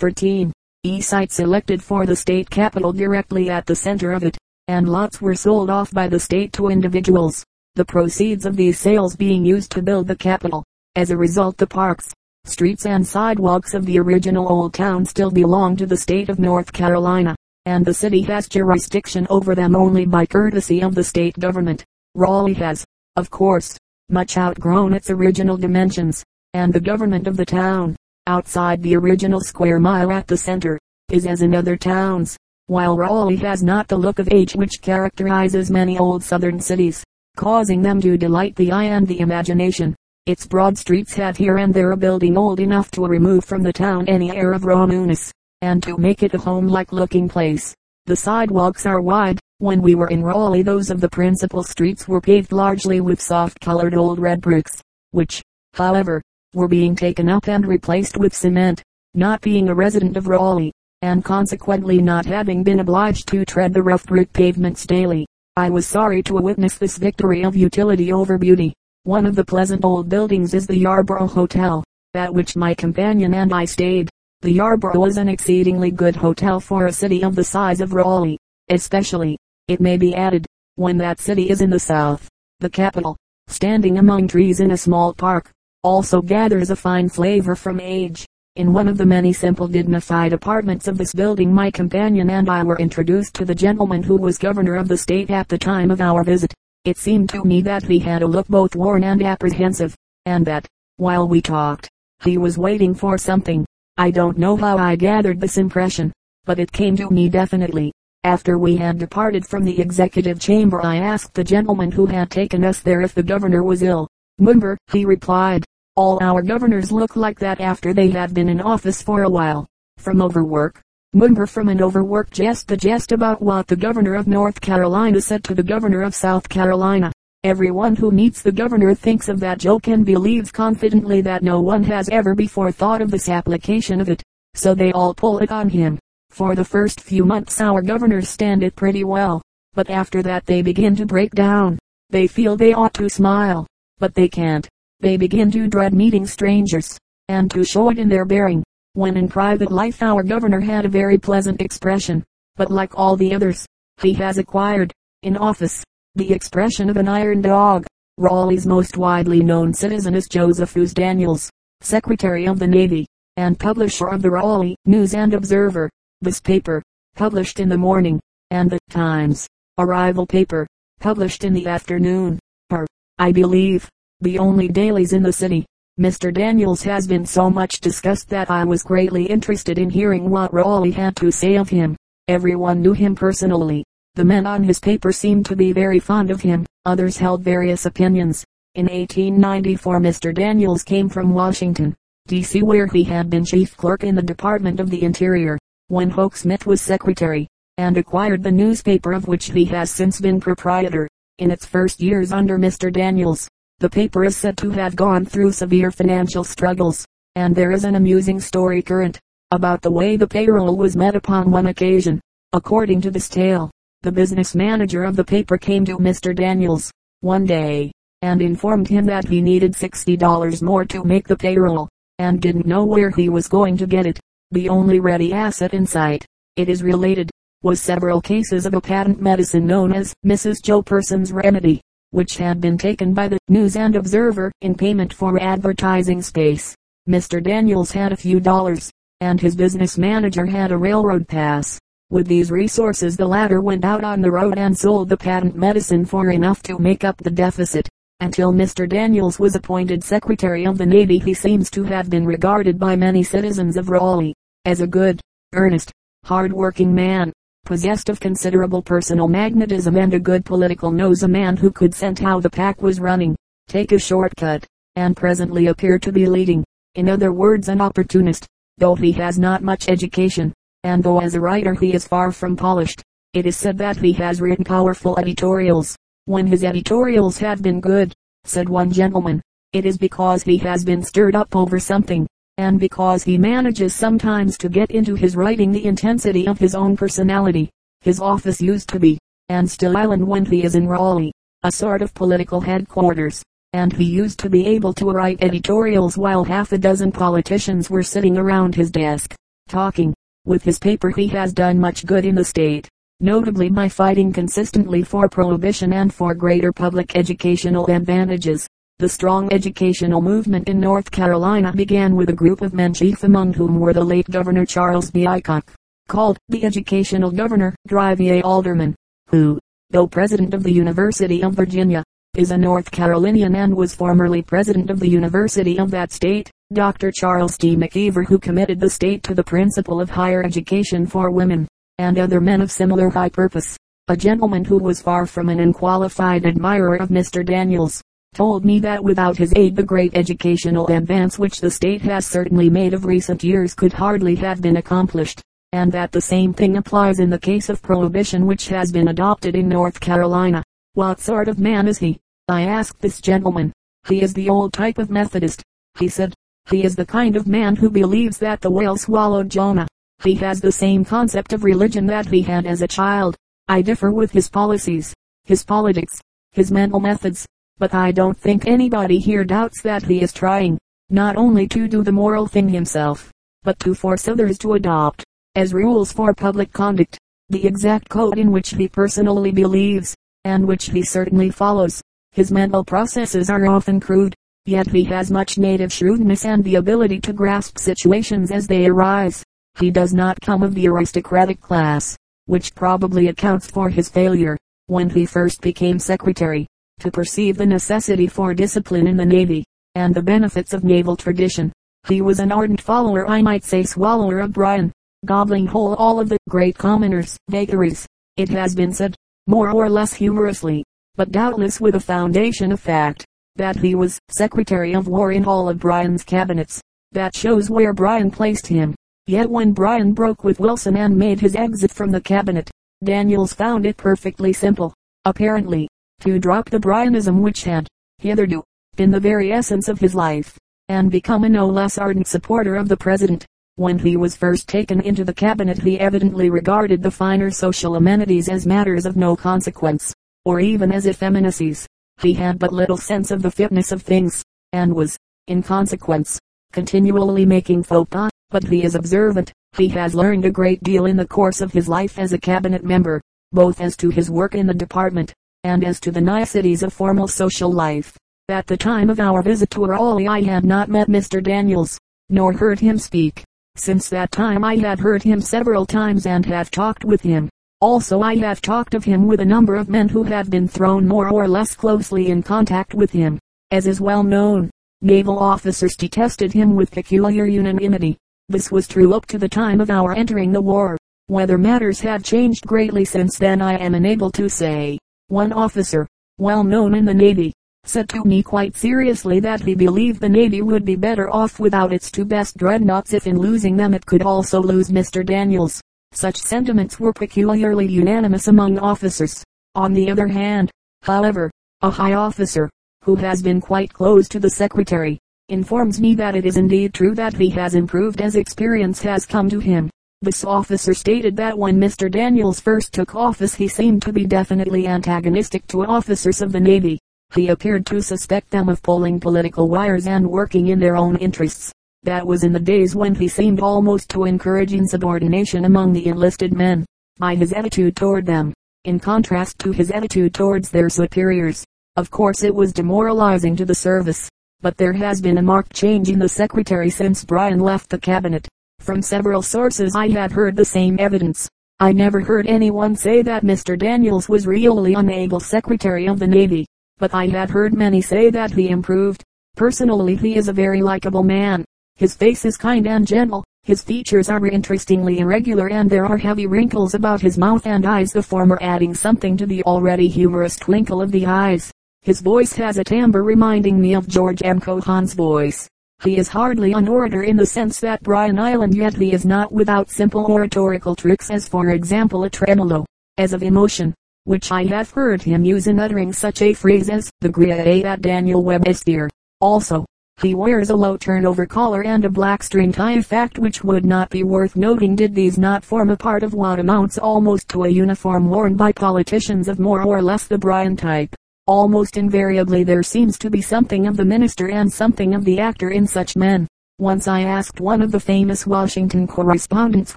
13. E site selected for the state capital directly at the center of it, and lots were sold off by the state to individuals, the proceeds of these sales being used to build the capital. As a result the parks, streets and sidewalks of the original old town still belong to the state of North Carolina, and the city has jurisdiction over them only by courtesy of the state government. Raleigh has, of course, much outgrown its original dimensions, and the government of the town, outside the original square mile at the center, is as in other towns, while Raleigh has not the look of age which characterizes many old southern cities, causing them to delight the eye and the imagination. Its broad streets have here and there a building old enough to remove from the town any air of raw newness, and to make it a home-like looking place. The sidewalks are wide. When we were in Raleigh those of the principal streets were paved largely with soft-colored old red bricks, which, however, were being taken up and replaced with cement. Not being a resident of Raleigh, and consequently not having been obliged to tread the rough brick pavements daily, I was sorry to witness this victory of utility over beauty. One of the pleasant old buildings is the Yarborough Hotel, at which my companion and I stayed. The Yarborough was an exceedingly good hotel for a city of the size of Raleigh, especially, it may be added, when that city is in the south. The capital, standing among trees in a small park, also gathers a fine flavor from age. In one of the many simple dignified apartments of this building my companion and I were introduced to the gentleman who was governor of the state at the time of our visit. It seemed to me that he had a look both worn and apprehensive, and that, while we talked, he was waiting for something. I don't know how I gathered this impression, but it came to me definitely. After we had departed from the executive chamber I asked the gentleman who had taken us there if the governor was ill. Mumber, he replied, all our governors look like that after they have been in office for a while. From overwork. Remember from an overworked jest the jest about what the governor of North Carolina said to the governor of South Carolina. Everyone who meets the governor thinks of that joke and believes confidently that no one has ever before thought of this application of it. So they all pull it on him. For the first few months our governors stand it pretty well. But after that they begin to break down. They feel they ought to smile. But they can't. They begin to dread meeting strangers, and to show it in their bearing. When in private life our governor had a very pleasant expression, but like all the others, he has acquired, in office, the expression of an iron dog. Raleigh's most widely known citizen is Josephus Daniels, Secretary of the Navy, and publisher of the Raleigh News and Observer. This paper, published in the morning, and the Times, a rival paper, published in the afternoon, are, I believe, the only dailies in the city. Mr. Daniels has been so much discussed that I was greatly interested in hearing what Raleigh had to say of him. Everyone knew him personally. The men on his paper seemed to be very fond of him. Others held various opinions. In 1894 Mr. Daniels came from Washington, D.C. where he had been chief clerk in the Department of the Interior, when Hoke Smith was secretary, and acquired the newspaper of which he has since been proprietor. In its first years under Mr. Daniels, the paper is said to have gone through severe financial struggles, and there is an amusing story current about the way the payroll was met upon one occasion. According to this tale, the business manager of the paper came to Mr. Daniels one day and informed him that he needed $60 more to make the payroll, and didn't know where he was going to get it. The only ready asset in sight, it is related, was several cases of a patent medicine known as Mrs. Joe Person's Remedy which had been taken by the News and Observer in payment for advertising space. Mr. Daniels had a few dollars, and his business manager had a railroad pass. With these resources the latter went out on the road and sold the patent medicine for enough to make up the deficit. Until Mr. Daniels was appointed Secretary of the Navy he seems to have been regarded by many citizens of Raleigh as a good, earnest, hard-working man possessed of considerable personal magnetism and a good political nose a man who could scent how the pack was running, take a shortcut, and presently appear to be leading. In other words an opportunist, though he has not much education, and though as a writer he is far from polished. It is said that he has written powerful editorials. When his editorials have been good, said one gentleman, it is because he has been stirred up over something and because he manages sometimes to get into his writing the intensity of his own personality. His office used to be, and still island when he is in Raleigh, a sort of political headquarters, and he used to be able to write editorials while half a dozen politicians were sitting around his desk. talking. With his paper he has done much good in the state, notably by fighting consistently for prohibition and for greater public educational advantages. The strong educational movement in North Carolina began with a group of men chief among whom were the late Governor Charles B. Aycock, called the Educational Governor, Drivier Alderman, who, though President of the University of Virginia, is a North Carolinian and was formerly President of the University of that state. Dr. Charles T. McKeever who committed the state to the principle of higher education for women, and other men of similar high purpose. A gentleman who was far from an unqualified admirer of Mr. Daniels, told me that without his aid the great educational advance which the state has certainly made of recent years could hardly have been accomplished, and that the same thing applies in the case of prohibition which has been adopted in North Carolina. What sort of man is he? I asked this gentleman. He is the old type of Methodist, he said. He is the kind of man who believes that the whale swallowed Jonah. He has the same concept of religion that he had as a child. I differ with his policies, his politics, his mental methods, but I don't think anybody here doubts that he is trying, not only to do the moral thing himself, but to force others to adopt, as rules for public conduct, the exact code in which he personally believes, and which he certainly follows. His mental processes are often crude, Yet he has much native shrewdness and the ability to grasp situations as they arise. He does not come of the aristocratic class, which probably accounts for his failure, when he first became secretary, to perceive the necessity for discipline in the navy, and the benefits of naval tradition. He was an ardent follower I might say swallower of Bryan, gobbling whole all of the great commoners' vagaries. It has been said, more or less humorously, but doubtless with a foundation of fact, that he was Secretary of War in all of Bryan's cabinets. That shows where Bryan placed him. Yet when Bryan broke with Wilson and made his exit from the cabinet, Daniels found it perfectly simple, apparently, to drop the Bryanism which had, hitherto, been the very essence of his life, and become a no less ardent supporter of the President. When he was first taken into the cabinet he evidently regarded the finer social amenities as matters of no consequence, or even as effeminacies. He had but little sense of the fitness of things, and was, in consequence, continually making faux pas, but he is observant. He has learned a great deal in the course of his life as a cabinet member, both as to his work in the department, and as to the niceties of formal social life. At the time of our visit to Raleigh I had not met Mr. Daniels, nor heard him speak. Since that time I had heard him several times and have talked with him. Also I have talked of him with a number of men who have been thrown more or less closely in contact with him. As is well known, naval officers detested him with peculiar unanimity. This was true up to the time of our entering the war. Whether matters have changed greatly since then I am unable to say. One officer, well known in the Navy, said to me quite seriously that he believed the Navy would be better off without its two best dreadnoughts if in losing them it could also lose Mr. Daniels. Such sentiments were peculiarly unanimous among officers. On the other hand, however, a high officer, who has been quite close to the secretary, informs me that it is indeed true that he has improved as experience has come to him. This officer stated that when Mr. Daniels first took office he seemed to be definitely antagonistic to officers of the Navy. He appeared to suspect them of pulling political wires and working in their own interests. That was in the days when he seemed almost to encourage insubordination among the enlisted men, by his attitude toward them, in contrast to his attitude towards their superiors. Of course it was demoralizing to the service, but there has been a marked change in the secretary since Bryan left the cabinet. From several sources I had heard the same evidence. I never heard anyone say that Mr. Daniels was really unable secretary of the Navy, but I had heard many say that he improved. Personally he is a very likable man. His face is kind and gentle. His features are interestingly irregular and there are heavy wrinkles about his mouth and eyes the former adding something to the already humorous twinkle of the eyes. His voice has a timbre reminding me of George M. Cohan's voice. He is hardly an orator in the sense that Bryan Island yet he is not without simple oratorical tricks as for example a tremolo, as of emotion, which I have heard him use in uttering such a phrase as the Grea at Daniel Webster. Also, he wears a low turnover collar and a black string tie a fact which would not be worth noting did these not form a part of what amounts almost to a uniform worn by politicians of more or less the Bryan type. Almost invariably there seems to be something of the minister and something of the actor in such men. Once I asked one of the famous Washington correspondents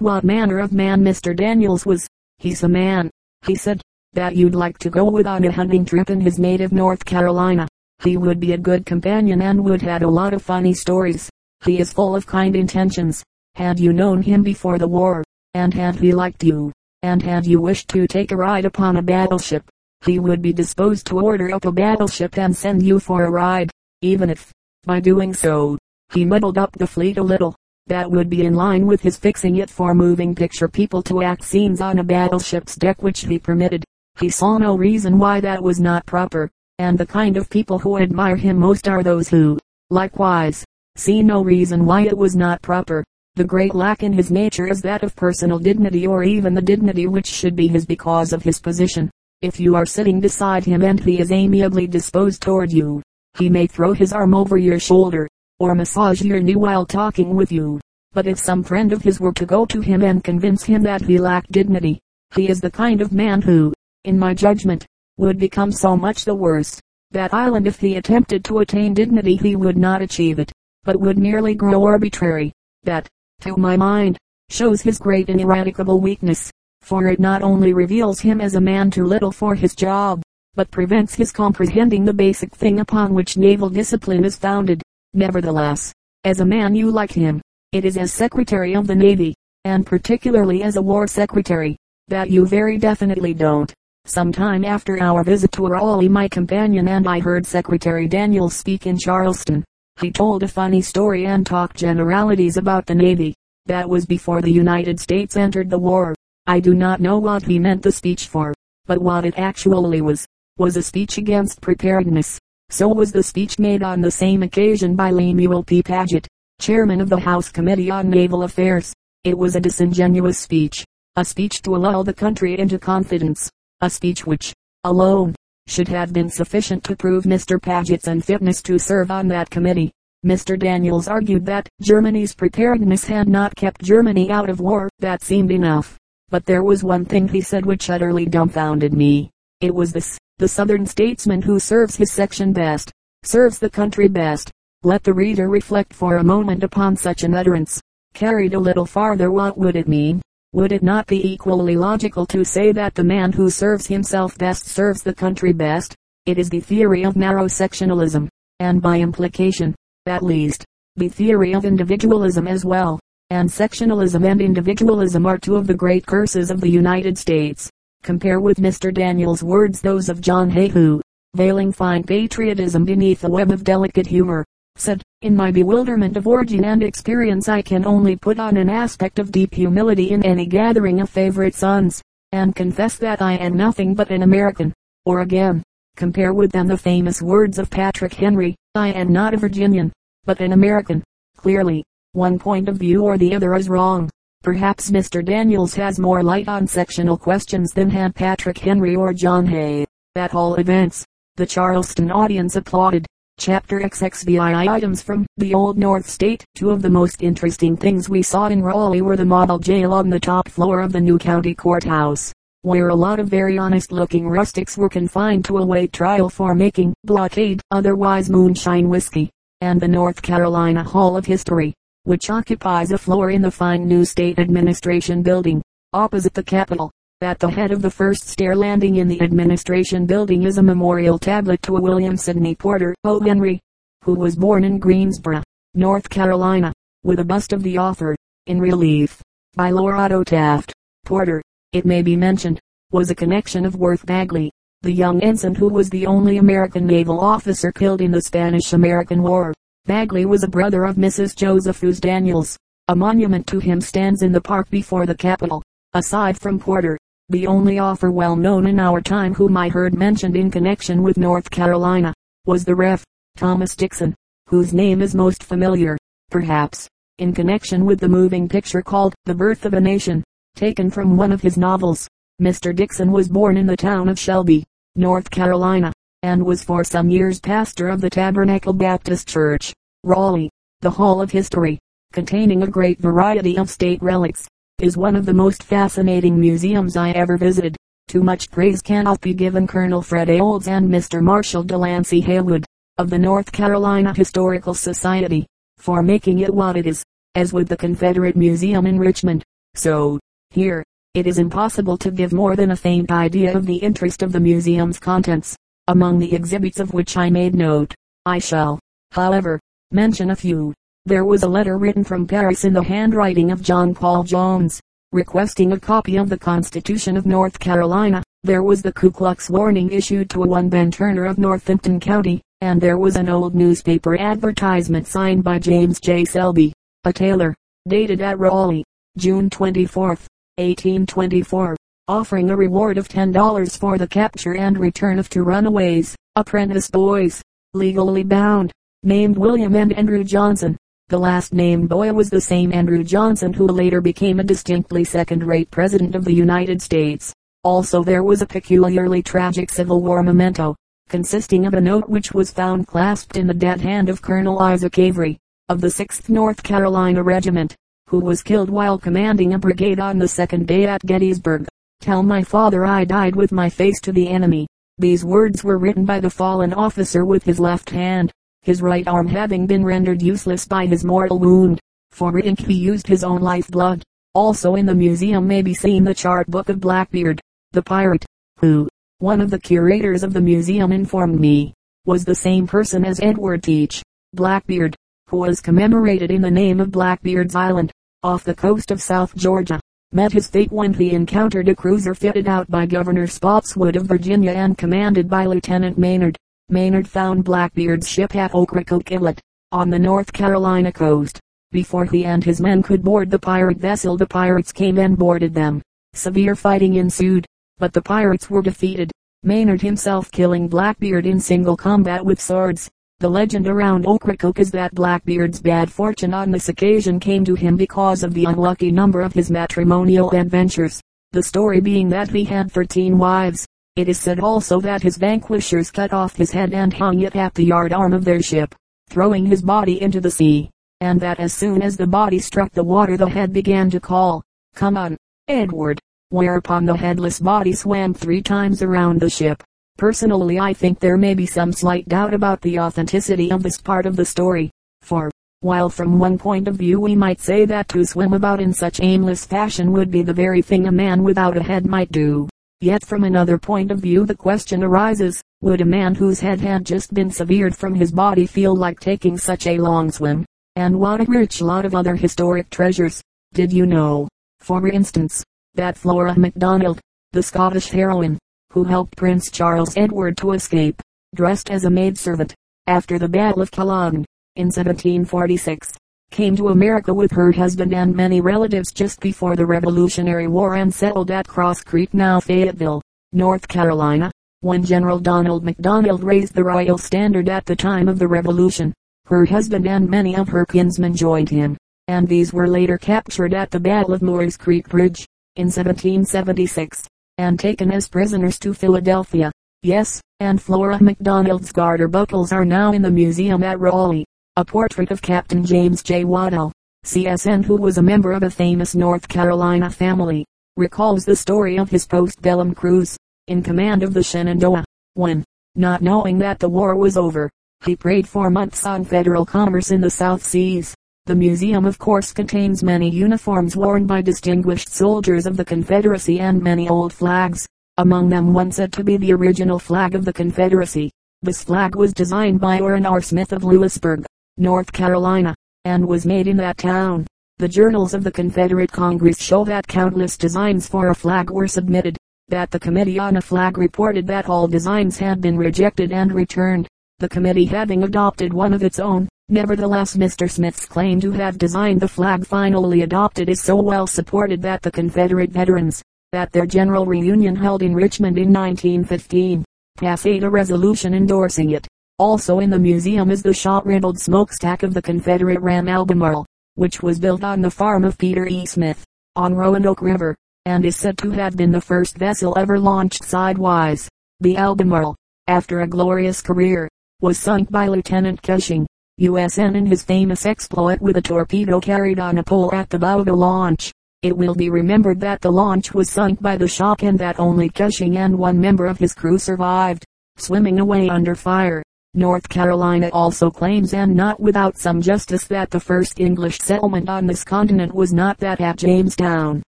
what manner of man Mr. Daniels was. He's a man, he said, that you'd like to go with on a hunting trip in his native North Carolina. He would be a good companion and would have a lot of funny stories. He is full of kind intentions. Had you known him before the war, and had he liked you, and had you wished to take a ride upon a battleship, he would be disposed to order up a battleship and send you for a ride, even if, by doing so, he muddled up the fleet a little. That would be in line with his fixing it for moving picture people to act scenes on a battleship's deck which he permitted. He saw no reason why that was not proper, and the kind of people who admire him most are those who, likewise, see no reason why it was not proper. The great lack in his nature is that of personal dignity or even the dignity which should be his because of his position. If you are sitting beside him and he is amiably disposed toward you, he may throw his arm over your shoulder, or massage your knee while talking with you. But if some friend of his were to go to him and convince him that he lacked dignity, he is the kind of man who, in my judgment, would become so much the worse. That island if he attempted to attain dignity he would not achieve it, but would merely grow arbitrary. That, to my mind, shows his great and ineradicable weakness, for it not only reveals him as a man too little for his job, but prevents his comprehending the basic thing upon which naval discipline is founded. Nevertheless, as a man you like him. It is as Secretary of the Navy, and particularly as a War Secretary, that you very definitely don't. Some time after our visit to Raleigh my companion and I heard Secretary Daniels speak in Charleston. He told a funny story and talked generalities about the Navy. That was before the United States entered the war. I do not know what he meant the speech for, but what it actually was, was a speech against preparedness. So was the speech made on the same occasion by Lemuel P. Padgett, chairman of the House Committee on Naval Affairs. It was a disingenuous speech, a speech to lull the country into confidence, a speech which, alone, should have been sufficient to prove Mr. Padgett's unfitness to serve on that committee. Mr. Daniels argued that Germany's preparedness had not kept Germany out of war. That seemed enough. But there was one thing he said which utterly dumbfounded me. It was this. The Southern statesman who serves his section best, serves the country best. Let the reader reflect for a moment upon such an utterance. Carried a little farther what would it mean? Would it not be equally logical to say that the man who serves himself best serves the country best? It is the theory of narrow sectionalism, and by implication, at least, the theory of individualism as well. And sectionalism and individualism are two of the great curses of the United States. Compare with Mr. Daniel's words those of John Hay who, veiling fine patriotism beneath a web of delicate humor, said, In my bewilderment of origin and experience I can only put on an aspect of deep humility in any gathering of favorite sons, and confess that I am nothing but an American. Or again, compare with them the famous words of Patrick Henry, I am not a Virginian, but an American. Clearly, one point of view or the other is wrong. Perhaps Mr. Daniels has more light on sectional questions than had Patrick Henry or John Hay. At all events, the Charleston audience applauded. Chapter XXVII items from the Old North State. Two of the most interesting things we saw in Raleigh were the model jail on the top floor of the new county courthouse, where a lot of very honest looking rustics were confined to await trial for making blockade, otherwise moonshine whiskey, and the North Carolina Hall of History which occupies a floor in the fine new state administration building, opposite the Capitol. At the head of the first stair landing in the administration building is a memorial tablet to William Sidney Porter, O. Henry, who was born in Greensboro, North Carolina, with a bust of the author, in relief, by Lorado Taft. Porter, it may be mentioned, was a connection of Worth Bagley, the young ensign who was the only American naval officer killed in the Spanish-American War. Bagley was a brother of Mrs. Josephus Daniels. A monument to him stands in the park before the Capitol. Aside from Porter, the only author well known in our time whom I heard mentioned in connection with North Carolina, was the Rev. Thomas Dixon, whose name is most familiar, perhaps, in connection with the moving picture called The Birth of a Nation, taken from one of his novels. Mr. Dixon was born in the town of Shelby, North Carolina, and was for some years pastor of the Tabernacle Baptist Church, Raleigh. The Hall of History, containing a great variety of state relics, is one of the most fascinating museums I ever visited. Too much praise cannot be given Colonel Fred A. Olds and Mr. Marshall Delancey Haywood, of the North Carolina Historical Society, for making it what it is, as with the Confederate Museum in Richmond. So, here, it is impossible to give more than a faint idea of the interest of the museum's contents, among the exhibits of which I made note. I shall, however, mention a few. There was a letter written from Paris in the handwriting of John Paul Jones, requesting a copy of the Constitution of North Carolina. There was the Ku Klux warning issued to a one Ben Turner of Northampton County, and there was an old newspaper advertisement signed by James J. Selby, a tailor, dated at Raleigh, June 24, 1824, offering a reward of $10 for the capture and return of two runaways, apprentice boys, legally bound, named William and Andrew Johnson. The last named boy was the same Andrew Johnson who later became a distinctly second-rate president of the United States. Also there was a peculiarly tragic Civil War memento, consisting of a note which was found clasped in the dead hand of Colonel Isaac Avery, of the 6th North Carolina Regiment, who was killed while commanding a brigade on the second day at Gettysburg. Tell my father I died with my face to the enemy. These words were written by the fallen officer with his left hand his right arm having been rendered useless by his mortal wound. For ink he used his own life blood. Also in the museum may be seen the chart book of Blackbeard, the pirate, who, one of the curators of the museum informed me, was the same person as Edward Teach, Blackbeard, who was commemorated in the name of Blackbeard's Island, off the coast of South Georgia, met his fate when he encountered a cruiser fitted out by Governor Spotswood of Virginia and commanded by Lieutenant Maynard. Maynard found Blackbeard's ship at Ocracoke Inlet, on the North Carolina coast. Before he and his men could board the pirate vessel the pirates came and boarded them. Severe fighting ensued, but the pirates were defeated, Maynard himself killing Blackbeard in single combat with swords. The legend around Ocracoke is that Blackbeard's bad fortune on this occasion came to him because of the unlucky number of his matrimonial adventures. The story being that he had thirteen wives, it is said also that his vanquishers cut off his head and hung it at the yard arm of their ship, throwing his body into the sea, and that as soon as the body struck the water the head began to call, Come on, Edward, whereupon the headless body swam three times around the ship. Personally I think there may be some slight doubt about the authenticity of this part of the story, for, while from one point of view we might say that to swim about in such aimless fashion would be the very thing a man without a head might do, Yet from another point of view the question arises, would a man whose head had just been severed from his body feel like taking such a long swim? And what a rich lot of other historic treasures. Did you know, for instance, that Flora MacDonald, the Scottish heroine, who helped Prince Charles Edward to escape, dressed as a maidservant, after the Battle of Culloden, in 1746, came to America with her husband and many relatives just before the Revolutionary War and settled at Cross Creek now Fayetteville, North Carolina. When General Donald MacDonald raised the royal standard at the time of the Revolution, her husband and many of her kinsmen joined him, and these were later captured at the Battle of Moores Creek Bridge, in 1776, and taken as prisoners to Philadelphia. Yes, and Flora MacDonald's garter buckles are now in the museum at Raleigh. A portrait of Captain James J. Waddell, CSN who was a member of a famous North Carolina family, recalls the story of his postbellum cruise, in command of the Shenandoah, when, not knowing that the war was over, he preyed for months on federal commerce in the South Seas. The museum of course contains many uniforms worn by distinguished soldiers of the Confederacy and many old flags, among them one said to be the original flag of the Confederacy. This flag was designed by Orrin R. Smith of Louisburg, North Carolina, and was made in that town. The journals of the Confederate Congress show that countless designs for a flag were submitted, that the Committee on a Flag reported that all designs had been rejected and returned, the committee having adopted one of its own. Nevertheless Mr. Smith's claim to have designed the flag finally adopted is so well supported that the Confederate veterans, at their general reunion held in Richmond in 1915, passed a resolution endorsing it. Also in the museum is the shot-riddled smokestack of the Confederate ram Albemarle, which was built on the farm of Peter E. Smith, on Roanoke River, and is said to have been the first vessel ever launched sidewise. The Albemarle, after a glorious career, was sunk by Lieutenant Cushing, USN in his famous exploit with a torpedo carried on a pole at the bow of the launch. It will be remembered that the launch was sunk by the shock and that only Cushing and one member of his crew survived, swimming away under fire. North Carolina also claims and not without some justice that the first English settlement on this continent was not that at Jamestown,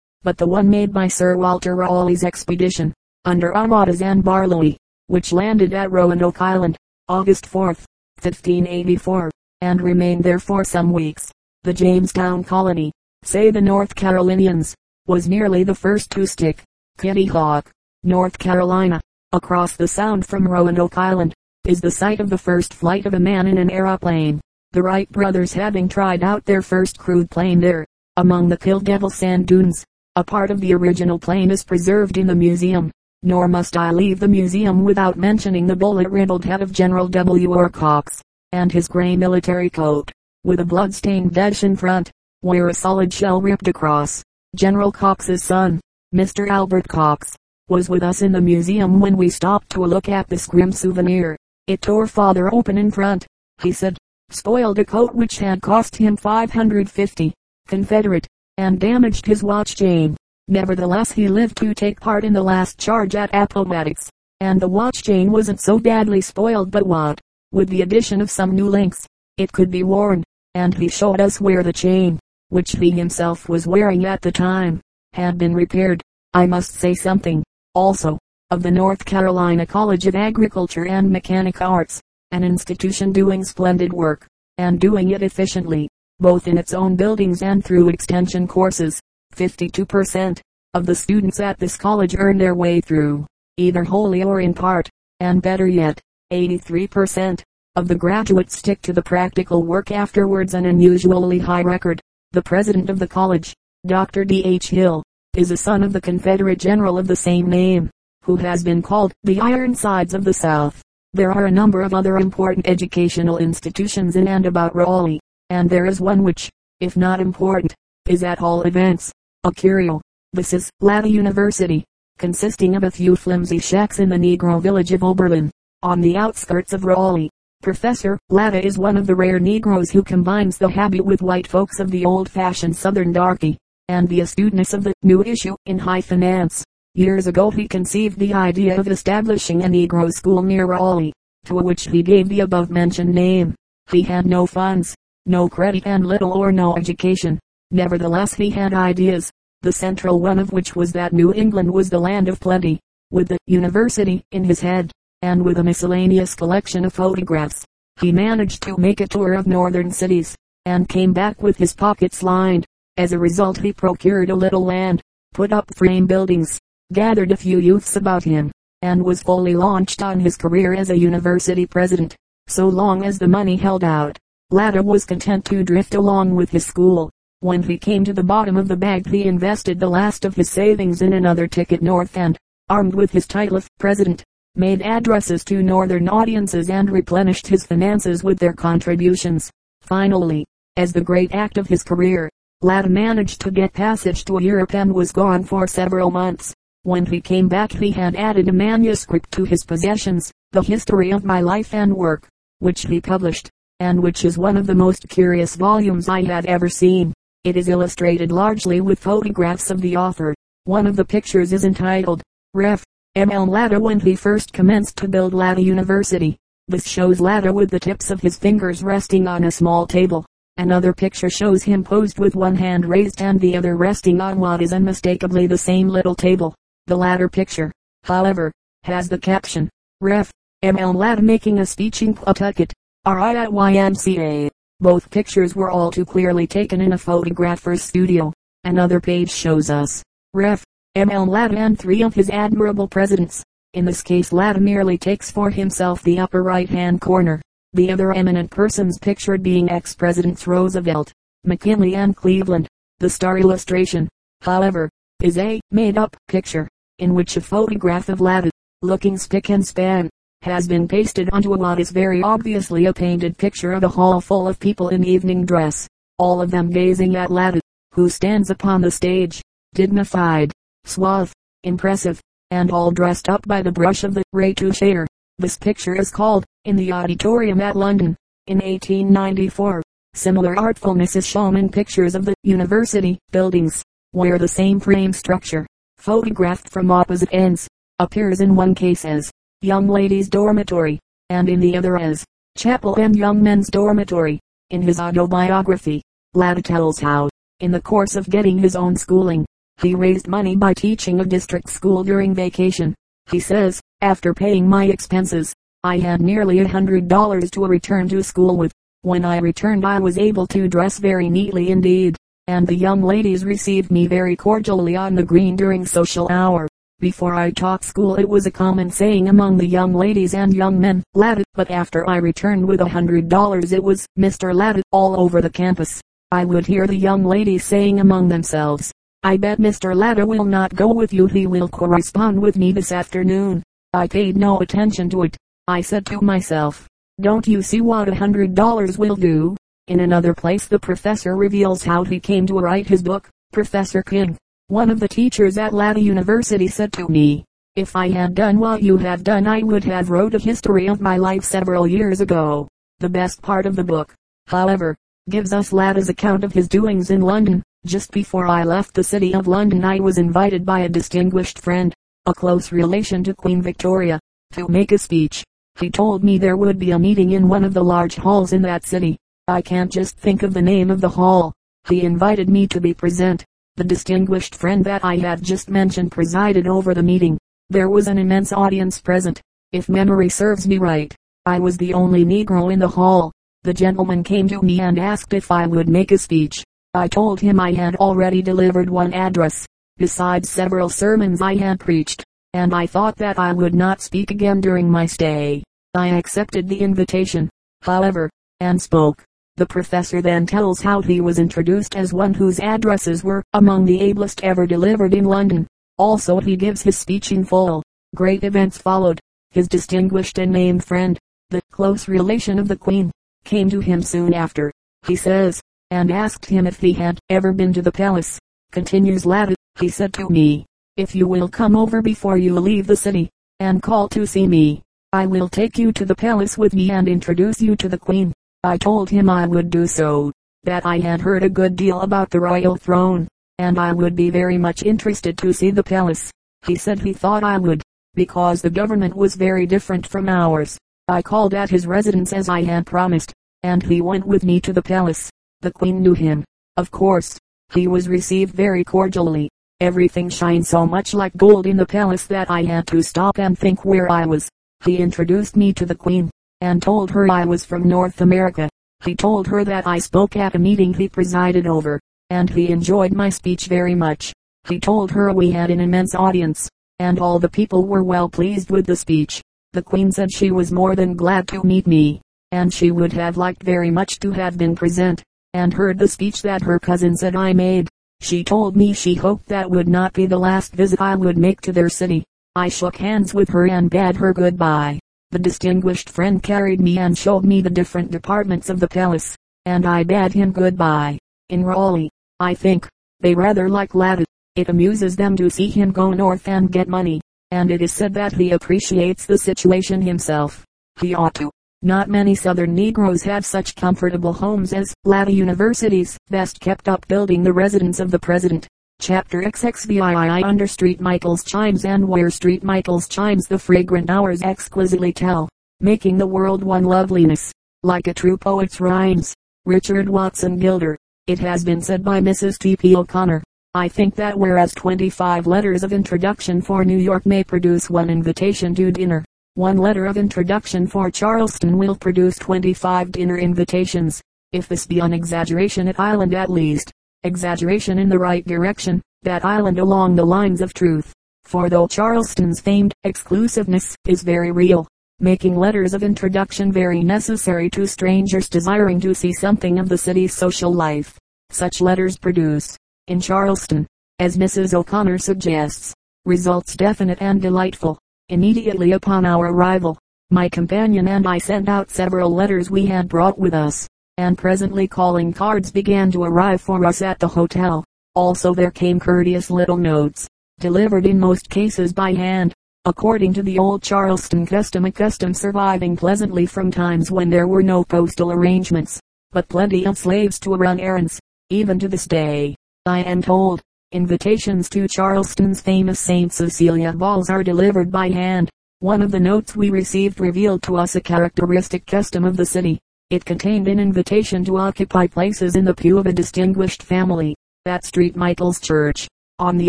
but the one made by Sir Walter Raleigh's expedition, under Amadas and Barlowe, which landed at Roanoke Island, August 4, 1584, and remained there for some weeks. The Jamestown colony, say the North Carolinians, was nearly the first to stick. Kitty Hawk, North Carolina, across the sound from Roanoke Island, is the site of the first flight of a man in an aeroplane. The Wright brothers having tried out their first crude plane there, among the Kill Devil sand dunes. A part of the original plane is preserved in the museum. Nor must I leave the museum without mentioning the bullet-riddled head of General W. R. Cox, and his gray military coat, with a blood-stained dash in front, where a solid shell ripped across. General Cox's son, Mr. Albert Cox, was with us in the museum when we stopped to look at this grim souvenir. It tore father open in front, he said, spoiled a coat which had cost him 550, Confederate, and damaged his watch chain. Nevertheless he lived to take part in the last charge at Appomattox, and the watch chain wasn't so badly spoiled but what, with the addition of some new links, it could be worn, and he showed us where the chain, which he himself was wearing at the time, had been repaired. I must say something, also, of the North Carolina College of Agriculture and Mechanic Arts, an institution doing splendid work, and doing it efficiently, both in its own buildings and through extension courses. 52% of the students at this college earn their way through, either wholly or in part, and better yet, 83% of the graduates stick to the practical work afterwards an unusually high record. The president of the college, Dr. D. H. Hill, is a son of the Confederate general of the same name who has been called the Ironsides of the South. There are a number of other important educational institutions in and about Raleigh, and there is one which, if not important, is at all events, a curio. This is Latta University, consisting of a few flimsy shacks in the Negro village of Oberlin, on the outskirts of Raleigh. Professor Latta is one of the rare Negroes who combines the habit with white folks of the old-fashioned Southern darky, and the astuteness of the new issue in high finance. Years ago he conceived the idea of establishing a Negro school near Raleigh, to which he gave the above mentioned name. He had no funds, no credit and little or no education. Nevertheless he had ideas, the central one of which was that New England was the land of plenty. With the university in his head, and with a miscellaneous collection of photographs, he managed to make a tour of northern cities, and came back with his pockets lined. As a result he procured a little land, put up frame buildings, gathered a few youths about him, and was fully launched on his career as a university president. So long as the money held out, Latta was content to drift along with his school. When he came to the bottom of the bag he invested the last of his savings in another ticket north and, armed with his title of president, made addresses to northern audiences and replenished his finances with their contributions. Finally, as the great act of his career, Latta managed to get passage to Europe and was gone for several months. When he came back he had added a manuscript to his possessions, The History of My Life and Work, which he published, and which is one of the most curious volumes I had ever seen. It is illustrated largely with photographs of the author. One of the pictures is entitled, Ref. M. L. Latta when he first commenced to build Latta University. This shows Latta with the tips of his fingers resting on a small table. Another picture shows him posed with one hand raised and the other resting on what is unmistakably the same little table. The latter picture, however, has the caption, Ref. M. L. Latta making a speech in Pawtucket, R.I. Both pictures were all too clearly taken in a photographer's studio. Another page shows us, Ref. M. L. Latta and three of his admirable presidents. In this case Latta merely takes for himself the upper right hand corner. The other eminent persons pictured being ex-presidents Roosevelt, McKinley and Cleveland. The star illustration, however, is a made-up picture, in which a photograph of Latta, looking spick and span, has been pasted onto a what is very obviously a painted picture of a hall full of people in evening dress, all of them gazing at Latta, who stands upon the stage, dignified, suave, impressive, and all dressed up by the brush of the retoucher. This picture is called, in the auditorium at London, in 1894. Similar artfulness is shown in pictures of the university buildings where the same frame structure, photographed from opposite ends, appears in one case as young ladies' dormitory, and in the other as Chapel and Young Men's Dormitory. In his autobiography, Latta tells how, in the course of getting his own schooling, he raised money by teaching a district school during vacation. He says, after paying my expenses, I had nearly a hundred dollars to return to school with. When I returned I was able to dress very neatly indeed, and the young ladies received me very cordially on the green during social hour. Before I taught school it was a common saying among the young ladies and young men, Latta, but after I returned with a hundred dollars it was Mr. Latta all over the campus. I would hear the young ladies saying among themselves, I bet Mr. Latta will not go with you he will correspond with me this afternoon. I paid no attention to it. I said to myself, don't you see what a hundred dollars will do? In another place the professor reveals how he came to write his book. Professor King, one of the teachers at Latta University said to me, if I had done what you have done I would have wrote a history of my life several years ago. The best part of the book, however, gives us Latta's account of his doings in London. Just before I left the city of London I was invited by a distinguished friend, a close relation to Queen Victoria, to make a speech. He told me there would be a meeting in one of the large halls in that city. I can't just think of the name of the hall. He invited me to be present. The distinguished friend that I have just mentioned presided over the meeting. There was an immense audience present. If memory serves me right, I was the only Negro in the hall. The gentleman came to me and asked if I would make a speech. I told him I had already delivered one address, besides several sermons I had preached and I thought that I would not speak again during my stay. I accepted the invitation, however, and spoke. The professor then tells how he was introduced as one whose addresses were among the ablest ever delivered in London. Also he gives his speech in full. Great events followed. His distinguished and named friend, the close relation of the Queen, came to him soon after, he says, and asked him if he had ever been to the palace. Continues Latta, he said to me, if you will come over before you leave the city, and call to see me, I will take you to the palace with me and introduce you to the queen. I told him I would do so, that I had heard a good deal about the royal throne, and I would be very much interested to see the palace. He said he thought I would, because the government was very different from ours. I called at his residence as I had promised, and he went with me to the palace. The queen knew him, of course. He was received very cordially, Everything shines so much like gold in the palace that I had to stop and think where I was. He introduced me to the queen, and told her I was from North America. He told her that I spoke at a meeting he presided over, and he enjoyed my speech very much. He told her we had an immense audience, and all the people were well pleased with the speech. The queen said she was more than glad to meet me, and she would have liked very much to have been present, and heard the speech that her cousin said I made. She told me she hoped that would not be the last visit I would make to their city. I shook hands with her and bade her goodbye. The distinguished friend carried me and showed me the different departments of the palace, and I bade him goodbye. In Raleigh, I think, they rather like Latta. It amuses them to see him go north and get money, and it is said that he appreciates the situation himself. He ought to. Not many southern Negroes have such comfortable homes as Latta University's best kept up building the residence of the president. Chapter XXVII Under Street Michael's chimes and where Street Michael's chimes the fragrant hours exquisitely tell, making the world one loveliness, like a true poet's rhymes. Richard Watson Gilder. It has been said by Mrs. T. P. O'Connor. I think that whereas 25 letters of introduction for New York may produce one invitation to dinner, one letter of introduction for Charleston will produce 25 dinner invitations. If this be an exaggeration at Island at least, exaggeration in the right direction, that island along the lines of truth. For though Charleston's famed exclusiveness is very real, making letters of introduction very necessary to strangers desiring to see something of the city's social life, such letters produce, in Charleston, as Mrs. O'Connor suggests, results definite and delightful. Immediately upon our arrival, my companion and I sent out several letters we had brought with us, and presently calling cards began to arrive for us at the hotel. Also there came courteous little notes, delivered in most cases by hand, according to the old Charleston custom a custom surviving pleasantly from times when there were no postal arrangements, but plenty of slaves to run errands, even to this day, I am told. Invitations to Charleston's famous St. Cecilia balls are delivered by hand. One of the notes we received revealed to us a characteristic custom of the city. It contained an invitation to occupy places in the pew of a distinguished family, at St. Michael's Church, on the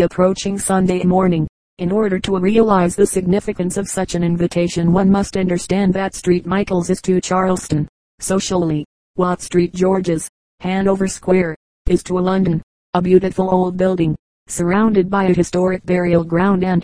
approaching Sunday morning. In order to realize the significance of such an invitation one must understand that St. Michael's is to Charleston, socially, what St. George's, Hanover Square, is to London, a beautiful old building, surrounded by a historic burial ground and,